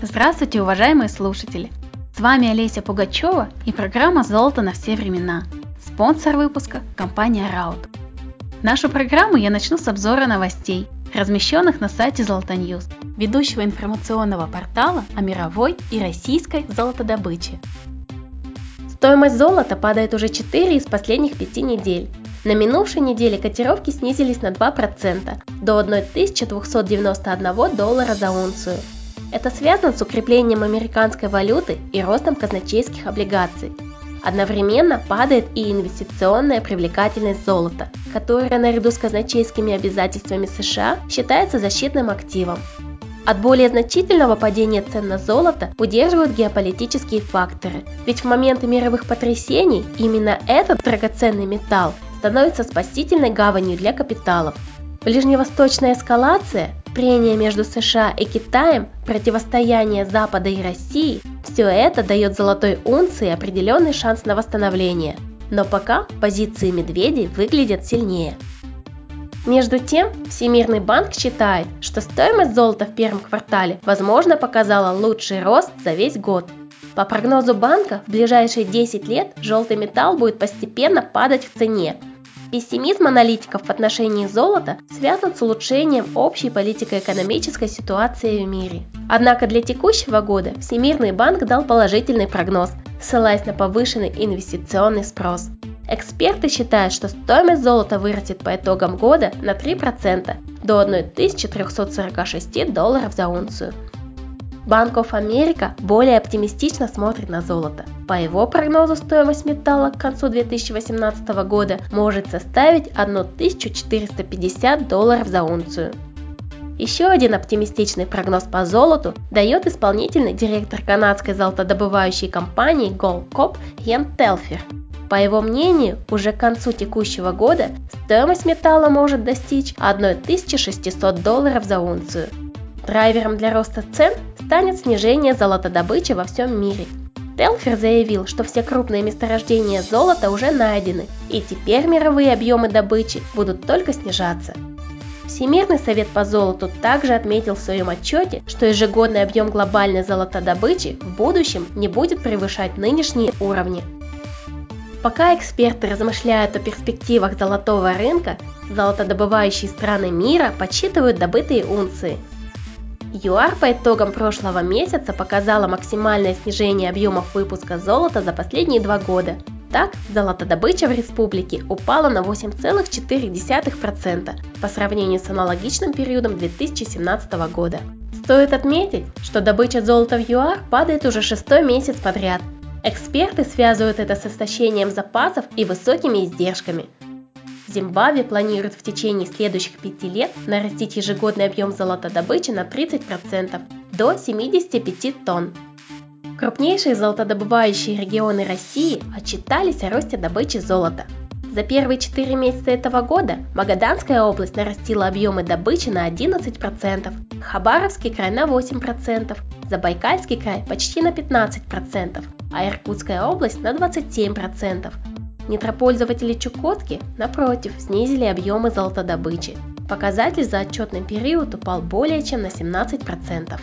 Здравствуйте, уважаемые слушатели! С вами Олеся Пугачева и программа «Золото на все времена». Спонсор выпуска – компания Раут. Нашу программу я начну с обзора новостей, размещенных на сайте Золотоньюз, ведущего информационного портала о мировой и российской золотодобыче. Стоимость золота падает уже 4 из последних 5 недель. На минувшей неделе котировки снизились на 2% до 1291 доллара за унцию – это связано с укреплением американской валюты и ростом казначейских облигаций. Одновременно падает и инвестиционная привлекательность золота, которое наряду с казначейскими обязательствами США считается защитным активом. От более значительного падения цен на золото удерживают геополитические факторы, ведь в моменты мировых потрясений именно этот драгоценный металл становится спасительной гаванью для капиталов. Ближневосточная эскалация Прения между США и Китаем, противостояние Запада и России – все это дает золотой унции определенный шанс на восстановление. Но пока позиции медведей выглядят сильнее. Между тем, Всемирный банк считает, что стоимость золота в первом квартале, возможно, показала лучший рост за весь год. По прогнозу банка, в ближайшие 10 лет желтый металл будет постепенно падать в цене, Пессимизм аналитиков в отношении золота связан с улучшением общей политико-экономической ситуации в мире. Однако для текущего года Всемирный банк дал положительный прогноз, ссылаясь на повышенный инвестиционный спрос. Эксперты считают, что стоимость золота вырастет по итогам года на 3% до 1346 долларов за унцию – Банк of America более оптимистично смотрит на золото. По его прогнозу стоимость металла к концу 2018 года может составить 1450 долларов за унцию. Еще один оптимистичный прогноз по золоту дает исполнительный директор канадской золотодобывающей компании Goldcorp Йен Телфер. По его мнению, уже к концу текущего года стоимость металла может достичь 1600 долларов за унцию. Драйвером для роста цен станет снижение золотодобычи во всем мире. Телфер заявил, что все крупные месторождения золота уже найдены, и теперь мировые объемы добычи будут только снижаться. Всемирный совет по золоту также отметил в своем отчете, что ежегодный объем глобальной золотодобычи в будущем не будет превышать нынешние уровни. Пока эксперты размышляют о перспективах золотого рынка, золотодобывающие страны мира подсчитывают добытые унции – ЮАР по итогам прошлого месяца показала максимальное снижение объемов выпуска золота за последние два года. Так, золотодобыча в республике упала на 8,4% по сравнению с аналогичным периодом 2017 года. Стоит отметить, что добыча золота в ЮАР падает уже шестой месяц подряд. Эксперты связывают это с истощением запасов и высокими издержками – Зимбабве планирует в течение следующих пяти лет нарастить ежегодный объем золотодобычи на 30% до 75 тонн. Крупнейшие золотодобывающие регионы России отчитались о росте добычи золота. За первые 4 месяца этого года Магаданская область нарастила объемы добычи на 11%, Хабаровский край на 8%, Забайкальский край почти на 15%, а Иркутская область на 27%, Недропользователи Чукотки, напротив, снизили объемы золотодобычи. Показатель за отчетный период упал более чем на 17%.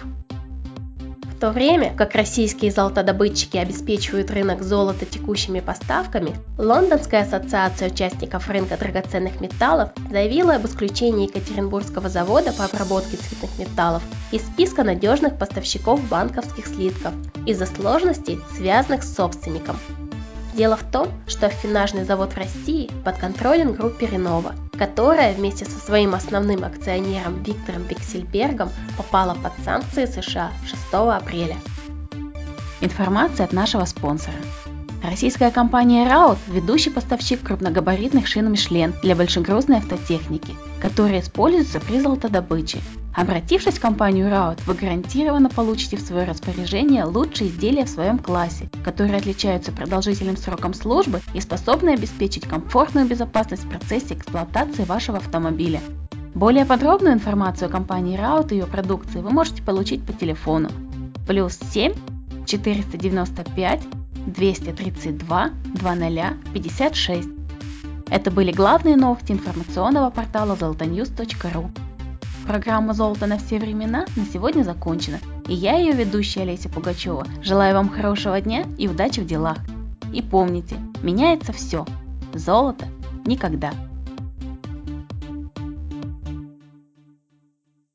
В то время как российские золотодобытчики обеспечивают рынок золота текущими поставками, Лондонская ассоциация участников рынка драгоценных металлов заявила об исключении Екатеринбургского завода по обработке цветных металлов из списка надежных поставщиков банковских слитков из-за сложностей, связанных с собственником. Дело в том, что афинажный завод в России подконтролен группе Ренова, которая вместе со своим основным акционером Виктором Биксельбергом попала под санкции США 6 апреля. Информация от нашего спонсора. Российская компания Раут – ведущий поставщик крупногабаритных шин Мишлен для большегрузной автотехники, которые используются при золотодобыче. Обратившись в компанию Раут, вы гарантированно получите в свое распоряжение лучшие изделия в своем классе, которые отличаются продолжительным сроком службы и способны обеспечить комфортную безопасность в процессе эксплуатации вашего автомобиля. Более подробную информацию о компании Раут и ее продукции вы можете получить по телефону плюс 7 495 232 0056. Это были главные новости информационного портала zoltonews.ru. Программа «Золото на все времена» на сегодня закончена, и я, ее ведущая Олеся Пугачева, желаю вам хорошего дня и удачи в делах. И помните, меняется все. Золото никогда.